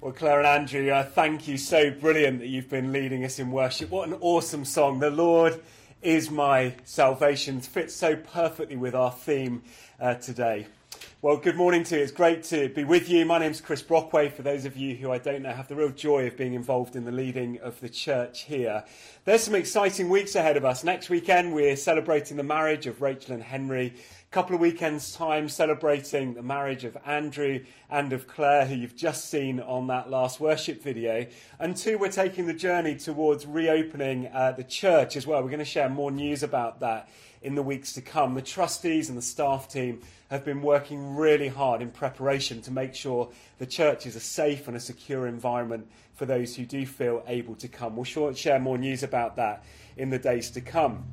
Well, Claire and Andrew, uh, thank you. So brilliant that you've been leading us in worship. What an awesome song. The Lord is my salvation. It fits so perfectly with our theme uh, today. Well, good morning to you. It's great to be with you. My name's Chris Brockway. For those of you who I don't know, have the real joy of being involved in the leading of the church here. There's some exciting weeks ahead of us. Next weekend, we're celebrating the marriage of Rachel and Henry couple of weekends' time celebrating the marriage of Andrew and of Claire, who you've just seen on that last worship video. And two, we're taking the journey towards reopening uh, the church as well. We're going to share more news about that in the weeks to come. The trustees and the staff team have been working really hard in preparation to make sure the church is a safe and a secure environment for those who do feel able to come. We'll share more news about that in the days to come.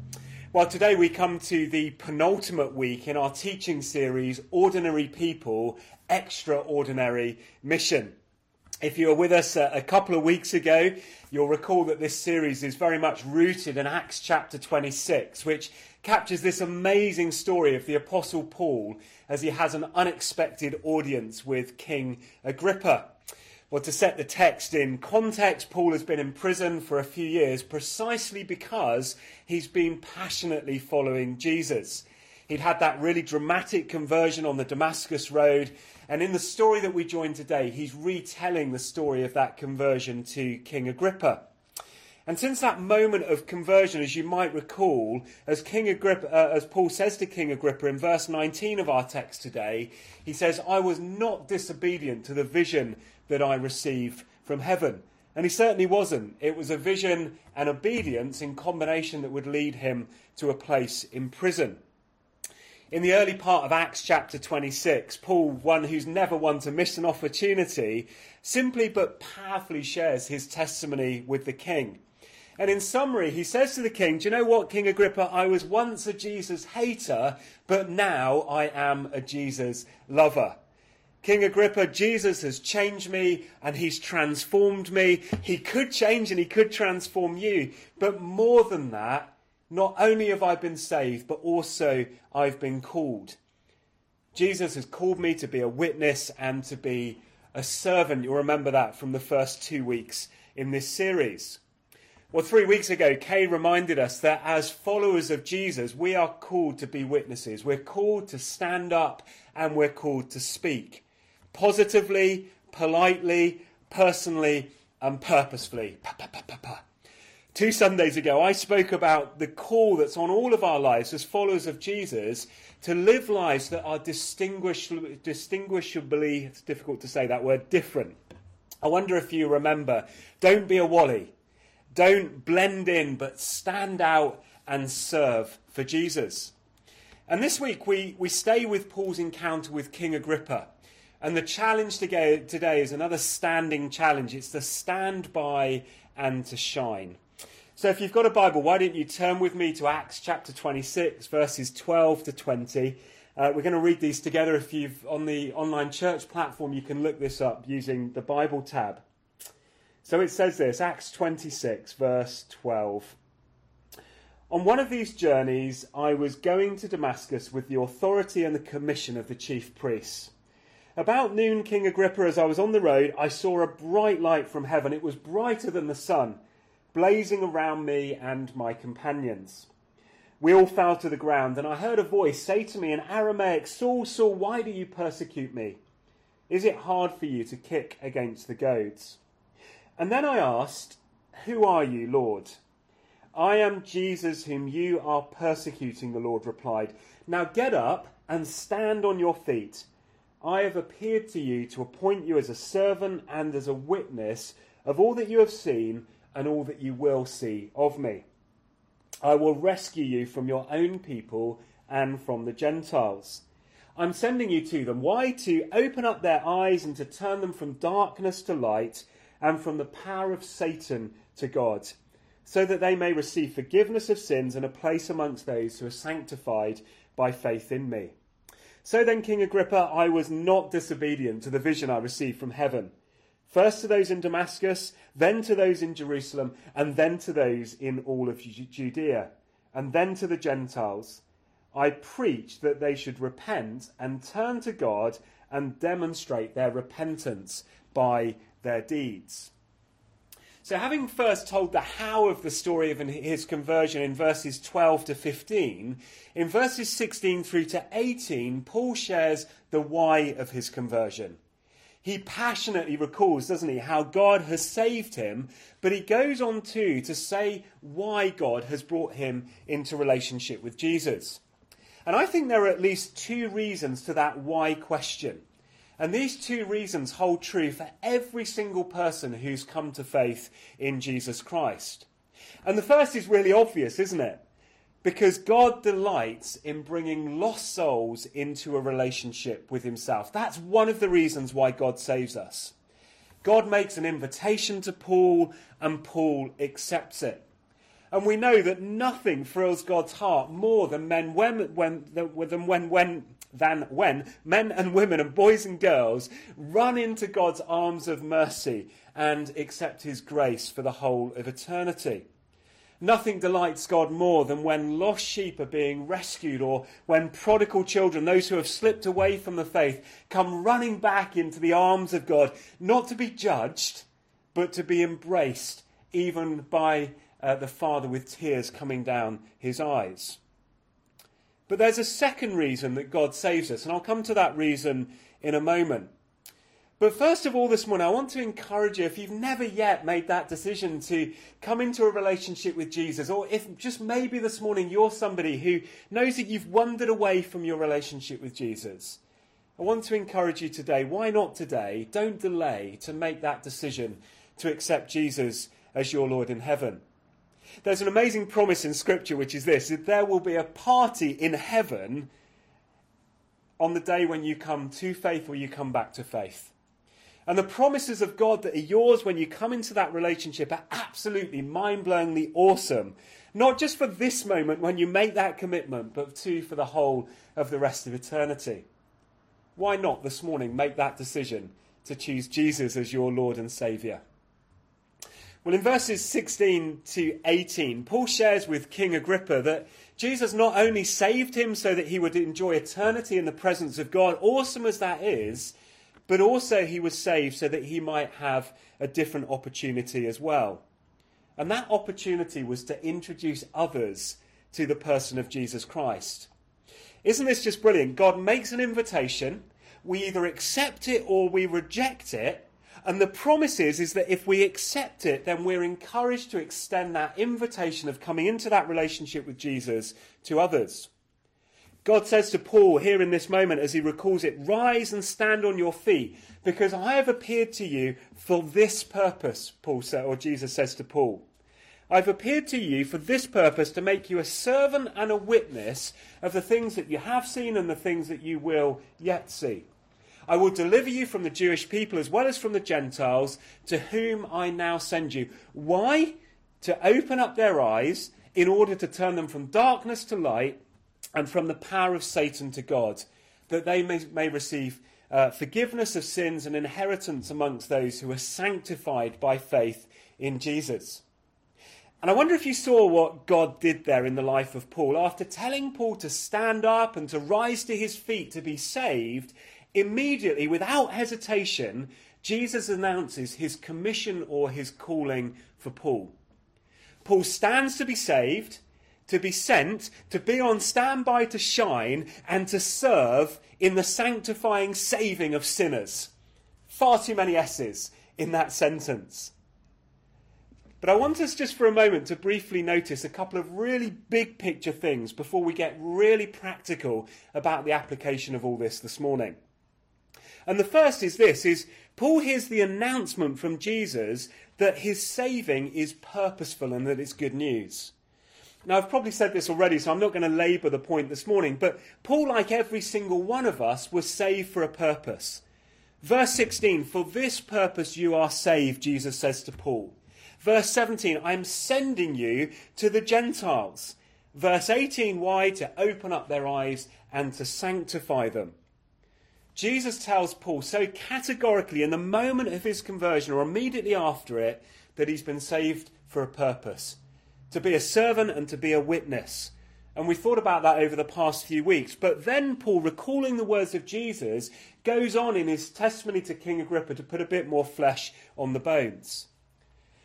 Well, today we come to the penultimate week in our teaching series, Ordinary People, Extraordinary Mission. If you were with us a, couple of weeks ago, you'll recall that this series is very much rooted in Acts chapter 26, which captures this amazing story of the Apostle Paul as he has an unexpected audience with King Agrippa. Well, to set the text in context, Paul has been in prison for a few years precisely because he's been passionately following Jesus. He'd had that really dramatic conversion on the Damascus Road, and in the story that we join today, he's retelling the story of that conversion to King Agrippa. And since that moment of conversion, as you might recall, as King Agrippa, uh, as Paul says to King Agrippa in verse 19 of our text today, he says, "I was not disobedient to the vision that I received from heaven." And he certainly wasn't. It was a vision and obedience in combination that would lead him to a place in prison. In the early part of Acts chapter 26, Paul, one who's never one to miss an opportunity, simply but powerfully shares his testimony with the king. And in summary, he says to the king, Do you know what, King Agrippa? I was once a Jesus hater, but now I am a Jesus lover. King Agrippa, Jesus has changed me and he's transformed me. He could change and he could transform you. But more than that, not only have I been saved, but also I've been called. Jesus has called me to be a witness and to be a servant. You'll remember that from the first two weeks in this series. Well, three weeks ago, Kay reminded us that as followers of Jesus, we are called to be witnesses. We're called to stand up and we're called to speak positively, politely, personally, and purposefully. Pa, pa, pa, Two Sundays ago, I spoke about the call that's on all of our lives as followers of Jesus to live lives that are distinguishably, distinguishably, it's difficult to say that word, different. I wonder if you remember, don't be a Wally. Don't blend in, but stand out and serve for Jesus. And this week we, we stay with Paul's encounter with King Agrippa. And the challenge today is another standing challenge. It's to stand by and to shine. So if you've got a Bible, why don't you turn with me to Acts chapter 26, verses 12 to 20. Uh, we're going to read these together. If you've on the online church platform, you can look this up using the Bible tab. So it says this Acts 26, verse 12. On one of these journeys, I was going to Damascus with the authority and the commission of the chief priests. About noon, King Agrippa, as I was on the road, I saw a bright light from heaven. It was brighter than the sun, blazing around me and my companions. We all fell to the ground, and I heard a voice say to me in Aramaic, Saul, Saul, why do you persecute me? Is it hard for you to kick against the goads? And then I asked, Who are you, Lord? I am Jesus whom you are persecuting, the Lord replied. Now get up and stand on your feet. I have appeared to you to appoint you as a servant and as a witness of all that you have seen and all that you will see of me. I will rescue you from your own people and from the Gentiles. I'm sending you to them. Why? To open up their eyes and to turn them from darkness to light and from the power of Satan to God, so that they may receive forgiveness of sins and a place amongst those who are sanctified by faith in me. So then, King Agrippa, I was not disobedient to the vision I received from heaven. First to those in Damascus, then to those in Jerusalem, and then to those in all of Judea, and then to the Gentiles. I preached that they should repent and turn to God and demonstrate their repentance by their deeds. So, having first told the how of the story of his conversion in verses 12 to 15, in verses 16 through to 18, Paul shares the why of his conversion. He passionately recalls, doesn't he, how God has saved him, but he goes on too to say why God has brought him into relationship with Jesus. And I think there are at least two reasons to that why question. And these two reasons hold true for every single person who's come to faith in Jesus Christ. And the first is really obvious, isn't it? Because God delights in bringing lost souls into a relationship with Himself. That's one of the reasons why God saves us. God makes an invitation to Paul, and Paul accepts it. And we know that nothing thrills God's heart more than men when, when, than when, when than when men and women and boys and girls run into God's arms of mercy and accept his grace for the whole of eternity. Nothing delights God more than when lost sheep are being rescued or when prodigal children, those who have slipped away from the faith, come running back into the arms of God, not to be judged, but to be embraced, even by uh, the Father with tears coming down his eyes. But there's a second reason that God saves us, and I'll come to that reason in a moment. But first of all, this morning, I want to encourage you if you've never yet made that decision to come into a relationship with Jesus, or if just maybe this morning you're somebody who knows that you've wandered away from your relationship with Jesus, I want to encourage you today why not today? Don't delay to make that decision to accept Jesus as your Lord in heaven. There's an amazing promise in Scripture, which is this that there will be a party in heaven on the day when you come to faith or you come back to faith. And the promises of God that are yours when you come into that relationship are absolutely mind blowingly awesome. Not just for this moment when you make that commitment, but too for the whole of the rest of eternity. Why not this morning make that decision to choose Jesus as your Lord and Saviour? Well, in verses 16 to 18, Paul shares with King Agrippa that Jesus not only saved him so that he would enjoy eternity in the presence of God, awesome as that is, but also he was saved so that he might have a different opportunity as well. And that opportunity was to introduce others to the person of Jesus Christ. Isn't this just brilliant? God makes an invitation, we either accept it or we reject it, and the promise is, is that if we accept it, then we're encouraged to extend that invitation of coming into that relationship with Jesus to others. God says to Paul here in this moment as he recalls it, Rise and stand on your feet, because I have appeared to you for this purpose, Paul said, or Jesus says to Paul. I've appeared to you for this purpose to make you a servant and a witness of the things that you have seen and the things that you will yet see. I will deliver you from the Jewish people as well as from the Gentiles, to whom I now send you. Why? To open up their eyes in order to turn them from darkness to light and from the power of Satan to God, that they may, may receive uh, forgiveness of sins and inheritance amongst those who are sanctified by faith in Jesus. And I wonder if you saw what God did there in the life of Paul. After telling Paul to stand up and to rise to his feet to be saved, immediately, without hesitation, Jesus announces his commission or his calling for Paul. Paul stands to be saved, to be sent, to be on standby to shine, and to serve in the sanctifying saving of sinners. Far too many S's in that sentence. But I want us just for a moment to briefly notice a couple of really big picture things before we get really practical about the application of all this this morning. And the first is this is Paul hears the announcement from Jesus that his saving is purposeful and that it's good news. Now, I've probably said this already, so I'm not going to labour the point this morning, but Paul, like every single one of us, was saved for a purpose. Verse 16, for this purpose you are saved, Jesus says to Paul. Verse 17, I'm sending you to the Gentiles. Verse 18, why? To open up their eyes and to sanctify them. Jesus tells Paul so categorically in the moment of his conversion or immediately after it that he's been saved for a purpose to be a servant and to be a witness. And we thought about that over the past few weeks. But then Paul, recalling the words of Jesus, goes on in his testimony to King Agrippa to put a bit more flesh on the bones.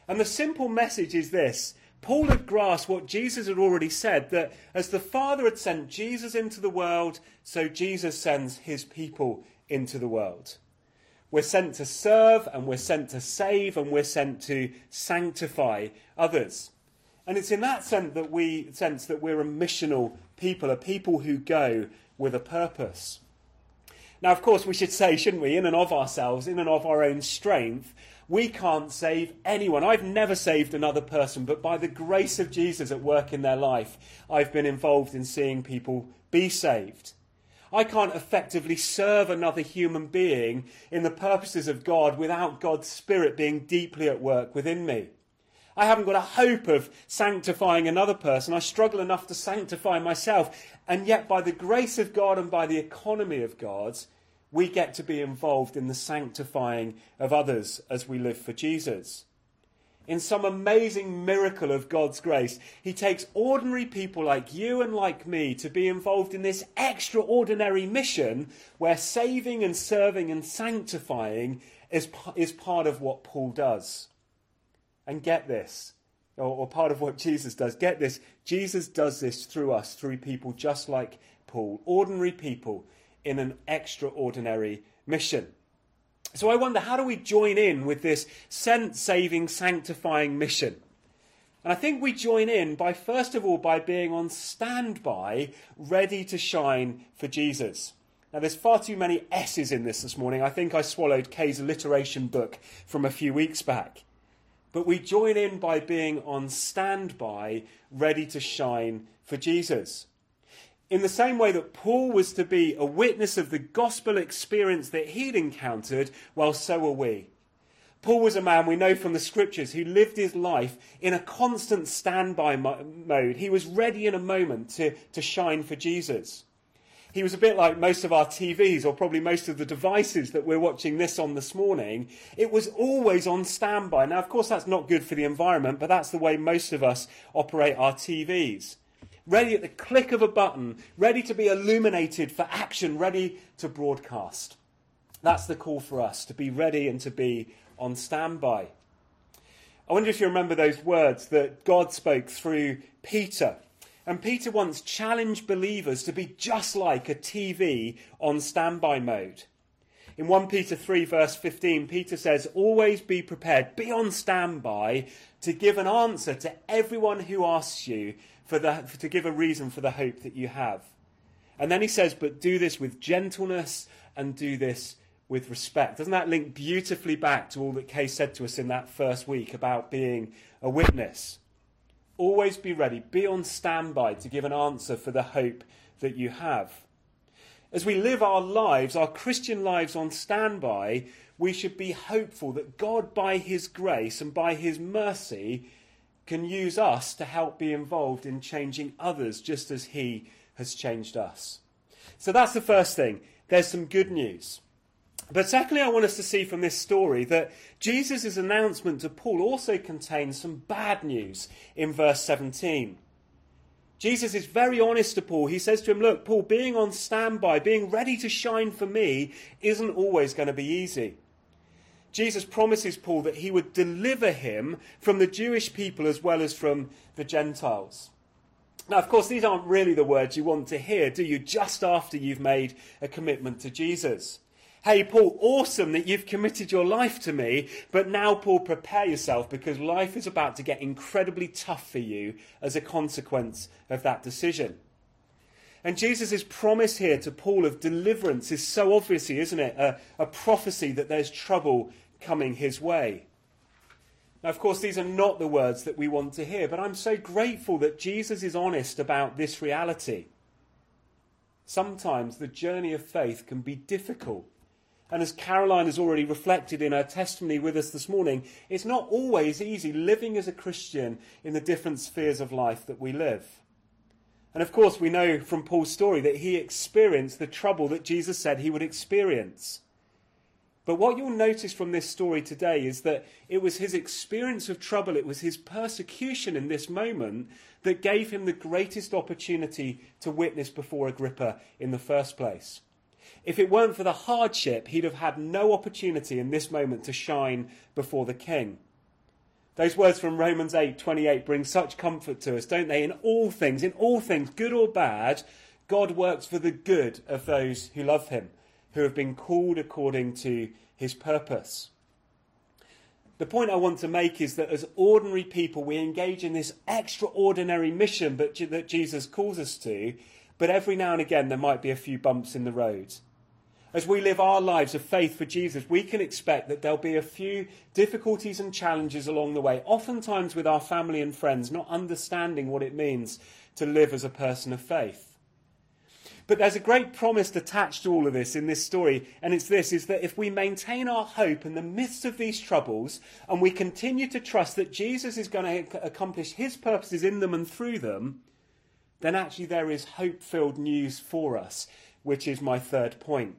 And the simple message is this Paul had grasped what Jesus had already said that as the Father had sent Jesus into the world, so Jesus sends his people into the world. We're sent to serve and we're sent to save and we're sent to sanctify others. And it's in that sense that we sense that we're a missional people, a people who go with a purpose. Now, of course, we should say, shouldn't we, in and of ourselves, in and of our own strength, we can't save anyone. I've never saved another person, but by the grace of Jesus at work in their life, I've been involved in seeing people be saved. I can't effectively serve another human being in the purposes of God without God's Spirit being deeply at work within me. I haven't got a hope of sanctifying another person. I struggle enough to sanctify myself. And yet, by the grace of God and by the economy of God, we get to be involved in the sanctifying of others as we live for Jesus. In some amazing miracle of God's grace, He takes ordinary people like you and like me to be involved in this extraordinary mission where saving and serving and sanctifying is, is part of what Paul does. And get this, or, or part of what Jesus does. Get this, Jesus does this through us, through people just like Paul, ordinary people in an extraordinary mission. So I wonder, how do we join in with this sense saving, sanctifying mission? And I think we join in by, first of all, by being on standby, ready to shine for Jesus. Now, there's far too many S's in this this morning. I think I swallowed Kay's alliteration book from a few weeks back. But we join in by being on standby, ready to shine for Jesus. In the same way that Paul was to be a witness of the gospel experience that he'd encountered, well, so are we. Paul was a man we know from the scriptures who lived his life in a constant standby mode. He was ready in a moment to, to shine for Jesus. He was a bit like most of our TVs, or probably most of the devices that we're watching this on this morning. It was always on standby. Now, of course, that's not good for the environment, but that's the way most of us operate our TVs. Ready at the click of a button, ready to be illuminated for action, ready to broadcast. That's the call for us to be ready and to be on standby. I wonder if you remember those words that God spoke through Peter and Peter once challenged believers to be just like a TV on standby mode. In 1 Peter 3, verse 15, Peter says, Always be prepared, be on standby to give an answer to everyone who asks you for the, to give a reason for the hope that you have. And then he says, But do this with gentleness and do this with respect. Doesn't that link beautifully back to all that Kay said to us in that first week about being a witness? Always be ready. Be on standby to give an answer for the hope that you have. As we live our lives, our Christian lives on standby, we should be hopeful that God, by His grace and by His mercy, can use us to help be involved in changing others just as He has changed us. So that's the first thing. There's some good news. But secondly, I want us to see from this story that Jesus' announcement to Paul also contains some bad news in verse 17. Jesus is very honest to Paul. He says to him, Look, Paul, being on standby, being ready to shine for me, isn't always going to be easy. Jesus promises Paul that he would deliver him from the Jewish people as well as from the Gentiles. Now, of course, these aren't really the words you want to hear, do you, just after you've made a commitment to Jesus? Hey, Paul, awesome that you've committed your life to me, but now, Paul, prepare yourself because life is about to get incredibly tough for you as a consequence of that decision. And Jesus' promise here to Paul of deliverance is so obviously, isn't it? A, a prophecy that there's trouble coming his way. Now, of course, these are not the words that we want to hear, but I'm so grateful that Jesus is honest about this reality. Sometimes the journey of faith can be difficult. And as Caroline has already reflected in her testimony with us this morning, it's not always easy living as a Christian in the different spheres of life that we live. And of course, we know from Paul's story that he experienced the trouble that Jesus said he would experience. But what you'll notice from this story today is that it was his experience of trouble, it was his persecution in this moment that gave him the greatest opportunity to witness before Agrippa in the first place. If it weren't for the hardship, he'd have had no opportunity in this moment to shine before the king. Those words from Romans 8:28 bring such comfort to us, don't they? In all things, in all things, good or bad, God works for the good of those who love him, who have been called according to his purpose. The point I want to make is that as ordinary people, we engage in this extraordinary mission that Jesus calls us to, but every now and again there might be a few bumps in the road as we live our lives of faith for Jesus, we can expect that there'll be a few difficulties and challenges along the way, oftentimes with our family and friends, not understanding what it means to live as a person of faith. But there's a great promise attached to all of this in this story, and it's this is that if we maintain our hope in the midst of these troubles and we continue to trust that Jesus is going to accomplish his purposes in them and through them, then actually there is hope filled news for us, which is my third point.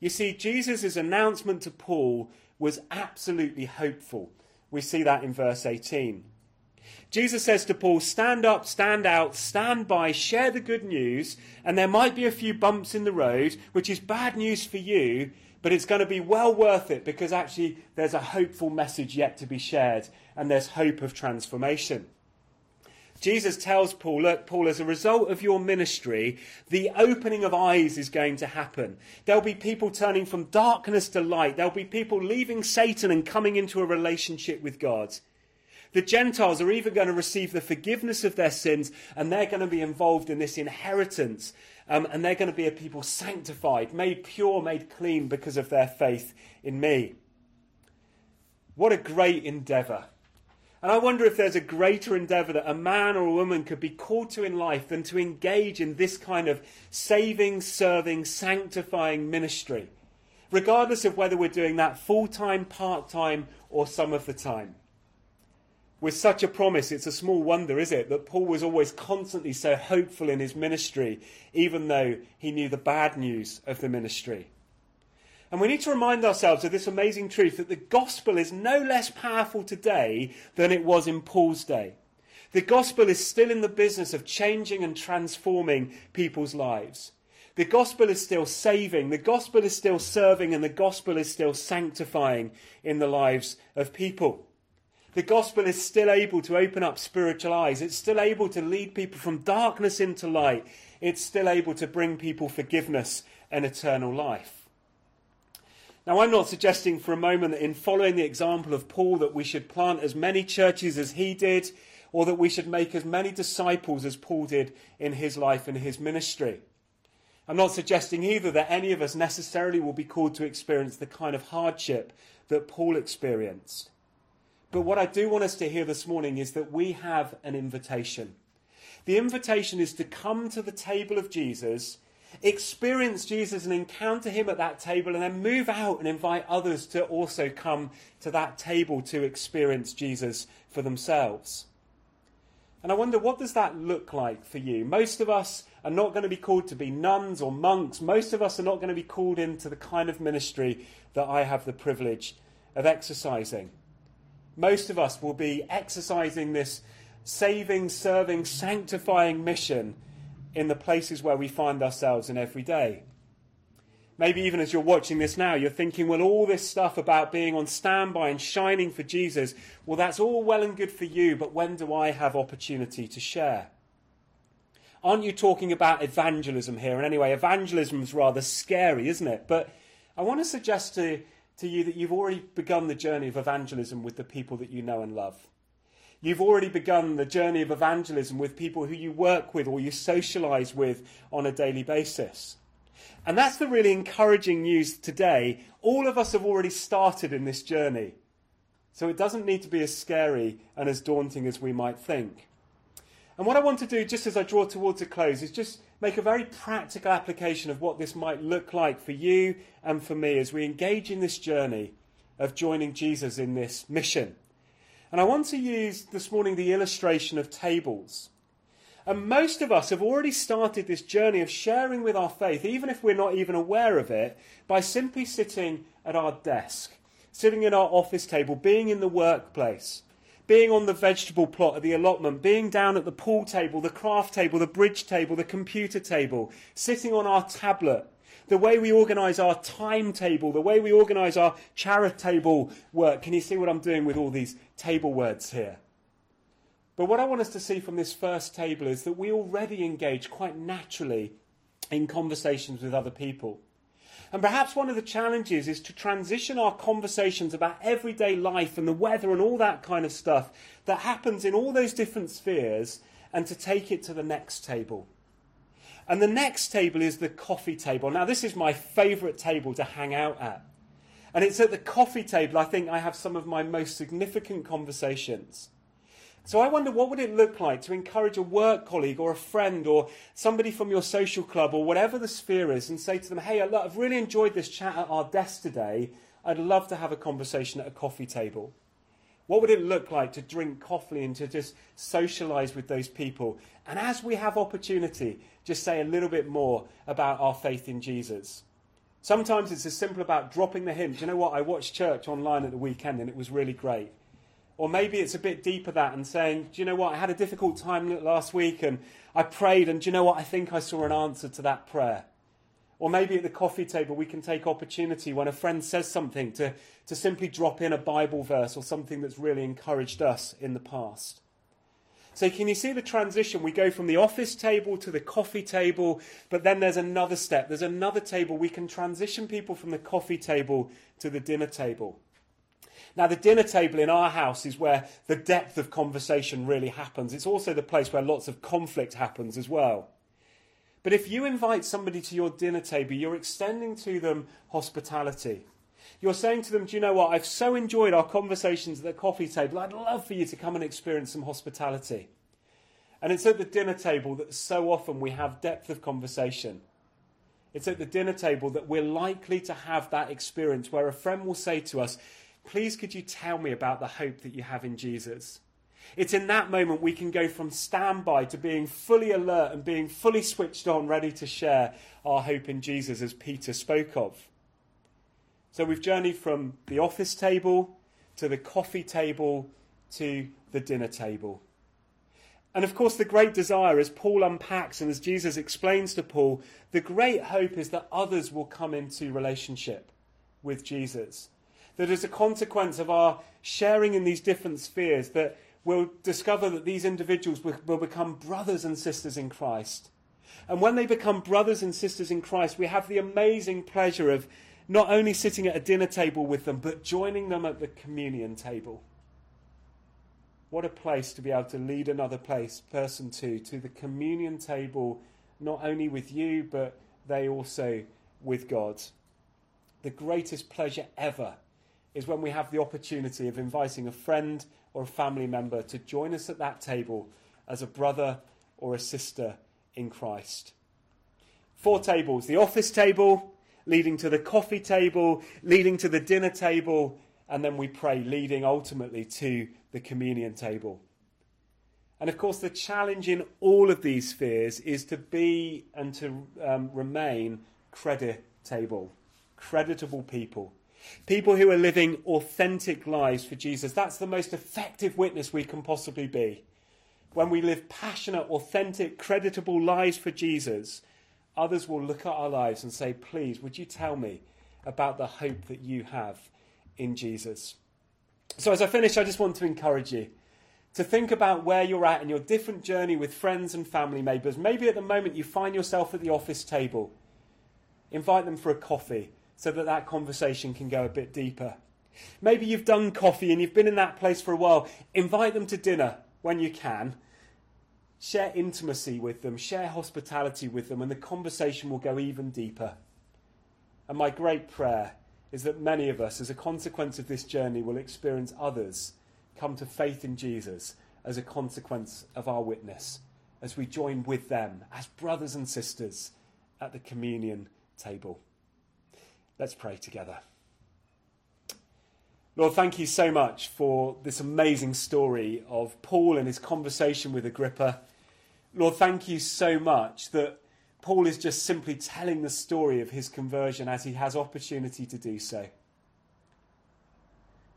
You see, Jesus' announcement to Paul was absolutely hopeful. We see that in verse 18. Jesus says to Paul, Stand up, stand out, stand by, share the good news, and there might be a few bumps in the road, which is bad news for you, but it's going to be well worth it because actually there's a hopeful message yet to be shared, and there's hope of transformation. Jesus tells Paul, look, Paul, as a result of your ministry, the opening of eyes is going to happen. There'll be people turning from darkness to light. There'll be people leaving Satan and coming into a relationship with God. The Gentiles are even going to receive the forgiveness of their sins, and they're going to be involved in this inheritance. Um, and they're going to be a people sanctified, made pure, made clean because of their faith in me. What a great endeavour. And I wonder if there's a greater endeavour that a man or a woman could be called to in life than to engage in this kind of saving, serving, sanctifying ministry, regardless of whether we're doing that full time, part time, or some of the time. With such a promise, it's a small wonder, is it, that Paul was always constantly so hopeful in his ministry, even though he knew the bad news of the ministry. And we need to remind ourselves of this amazing truth that the gospel is no less powerful today than it was in Paul's day. The gospel is still in the business of changing and transforming people's lives. The gospel is still saving, the gospel is still serving, and the gospel is still sanctifying in the lives of people. The gospel is still able to open up spiritual eyes. It's still able to lead people from darkness into light. It's still able to bring people forgiveness and eternal life. Now, I'm not suggesting for a moment that in following the example of Paul that we should plant as many churches as he did, or that we should make as many disciples as Paul did in his life and his ministry. I'm not suggesting either that any of us necessarily will be called to experience the kind of hardship that Paul experienced. But what I do want us to hear this morning is that we have an invitation. The invitation is to come to the table of Jesus experience Jesus and encounter him at that table, and then move out and invite others to also come to that table to experience Jesus for themselves. And I wonder, what does that look like for you? Most of us are not going to be called to be nuns or monks. Most of us are not going to be called into the kind of ministry that I have the privilege of exercising. Most of us will be exercising this saving, serving, sanctifying mission in the places where we find ourselves in every day. Maybe even as you're watching this now, you're thinking, well, all this stuff about being on standby and shining for Jesus, well, that's all well and good for you, but when do I have opportunity to share? Aren't you talking about evangelism here? And anyway, evangelism is rather scary, isn't it? But I want to suggest to, to you that you've already begun the journey of evangelism with the people that you know and love. You've already begun the journey of evangelism with people who you work with or you socialize with on a daily basis. And that's the really encouraging news today. All of us have already started in this journey. So it doesn't need to be as scary and as daunting as we might think. And what I want to do, just as I draw towards a close, is just make a very practical application of what this might look like for you and for me as we engage in this journey of joining Jesus in this mission. And I want to use this morning the illustration of tables. And most of us have already started this journey of sharing with our faith, even if we're not even aware of it, by simply sitting at our desk, sitting at our office table, being in the workplace, being on the vegetable plot at the allotment, being down at the pool table, the craft table, the bridge table, the computer table, sitting on our tablet, the way we organise our timetable, the way we organise our charitable work. Can you see what I'm doing with all these table words here? But what I want us to see from this first table is that we already engage quite naturally in conversations with other people. And perhaps one of the challenges is to transition our conversations about everyday life and the weather and all that kind of stuff that happens in all those different spheres and to take it to the next table. And the next table is the coffee table. Now, this is my favourite table to hang out at. And it's at the coffee table I think I have some of my most significant conversations. So I wonder what would it look like to encourage a work colleague or a friend or somebody from your social club or whatever the sphere is and say to them, hey, I've really enjoyed this chat at our desk today. I'd love to have a conversation at a coffee table. What would it look like to drink coffee and to just socialize with those people? And as we have opportunity, just say a little bit more about our faith in Jesus. Sometimes it's as simple about dropping the hint. Do you know what? I watched church online at the weekend and it was really great. Or maybe it's a bit deeper that and saying, do you know what? I had a difficult time last week and I prayed, and do you know what? I think I saw an answer to that prayer. Or maybe at the coffee table, we can take opportunity when a friend says something to, to simply drop in a Bible verse or something that's really encouraged us in the past. So, can you see the transition? We go from the office table to the coffee table, but then there's another step. There's another table. We can transition people from the coffee table to the dinner table. Now, the dinner table in our house is where the depth of conversation really happens. It's also the place where lots of conflict happens as well. But if you invite somebody to your dinner table, you're extending to them hospitality. You're saying to them, Do you know what? I've so enjoyed our conversations at the coffee table. I'd love for you to come and experience some hospitality. And it's at the dinner table that so often we have depth of conversation. It's at the dinner table that we're likely to have that experience where a friend will say to us, Please, could you tell me about the hope that you have in Jesus? It's in that moment we can go from standby to being fully alert and being fully switched on, ready to share our hope in Jesus, as Peter spoke of. So we've journeyed from the office table to the coffee table to the dinner table. And of course, the great desire, as Paul unpacks and as Jesus explains to Paul, the great hope is that others will come into relationship with Jesus that as a consequence of our sharing in these different spheres, that we'll discover that these individuals will, will become brothers and sisters in Christ. And when they become brothers and sisters in Christ, we have the amazing pleasure of not only sitting at a dinner table with them, but joining them at the communion table. What a place to be able to lead another place, person to, to the communion table, not only with you, but they also with God. The greatest pleasure ever is when we have the opportunity of inviting a friend or a family member to join us at that table as a brother or a sister in Christ. Four tables the office table, leading to the coffee table, leading to the dinner table, and then we pray, leading ultimately to the communion table. And of course, the challenge in all of these spheres is to be and to um, remain creditable, creditable people. People who are living authentic lives for Jesus. That's the most effective witness we can possibly be. When we live passionate, authentic, creditable lives for Jesus, others will look at our lives and say, Please, would you tell me about the hope that you have in Jesus? So, as I finish, I just want to encourage you to think about where you're at in your different journey with friends and family members. Maybe at the moment you find yourself at the office table. Invite them for a coffee so that that conversation can go a bit deeper. Maybe you've done coffee and you've been in that place for a while. Invite them to dinner when you can. Share intimacy with them, share hospitality with them, and the conversation will go even deeper. And my great prayer is that many of us, as a consequence of this journey, will experience others come to faith in Jesus as a consequence of our witness, as we join with them as brothers and sisters at the communion table. Let's pray together. Lord, thank you so much for this amazing story of Paul and his conversation with Agrippa. Lord, thank you so much that Paul is just simply telling the story of his conversion as he has opportunity to do so.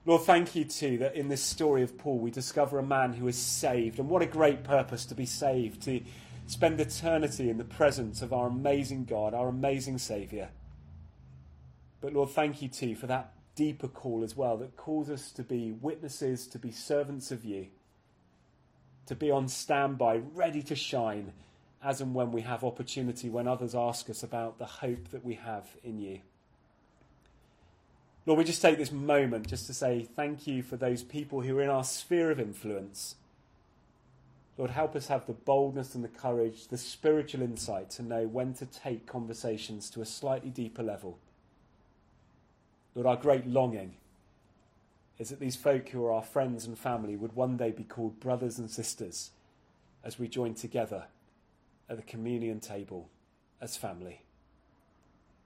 Lord, thank you too that in this story of Paul we discover a man who is saved. And what a great purpose to be saved, to spend eternity in the presence of our amazing God, our amazing Saviour. But Lord, thank you too for that deeper call as well that calls us to be witnesses, to be servants of you, to be on standby, ready to shine as and when we have opportunity, when others ask us about the hope that we have in you. Lord, we just take this moment just to say thank you for those people who are in our sphere of influence. Lord, help us have the boldness and the courage, the spiritual insight to know when to take conversations to a slightly deeper level. Lord, our great longing is that these folk who are our friends and family would one day be called brothers and sisters as we join together at the communion table as family.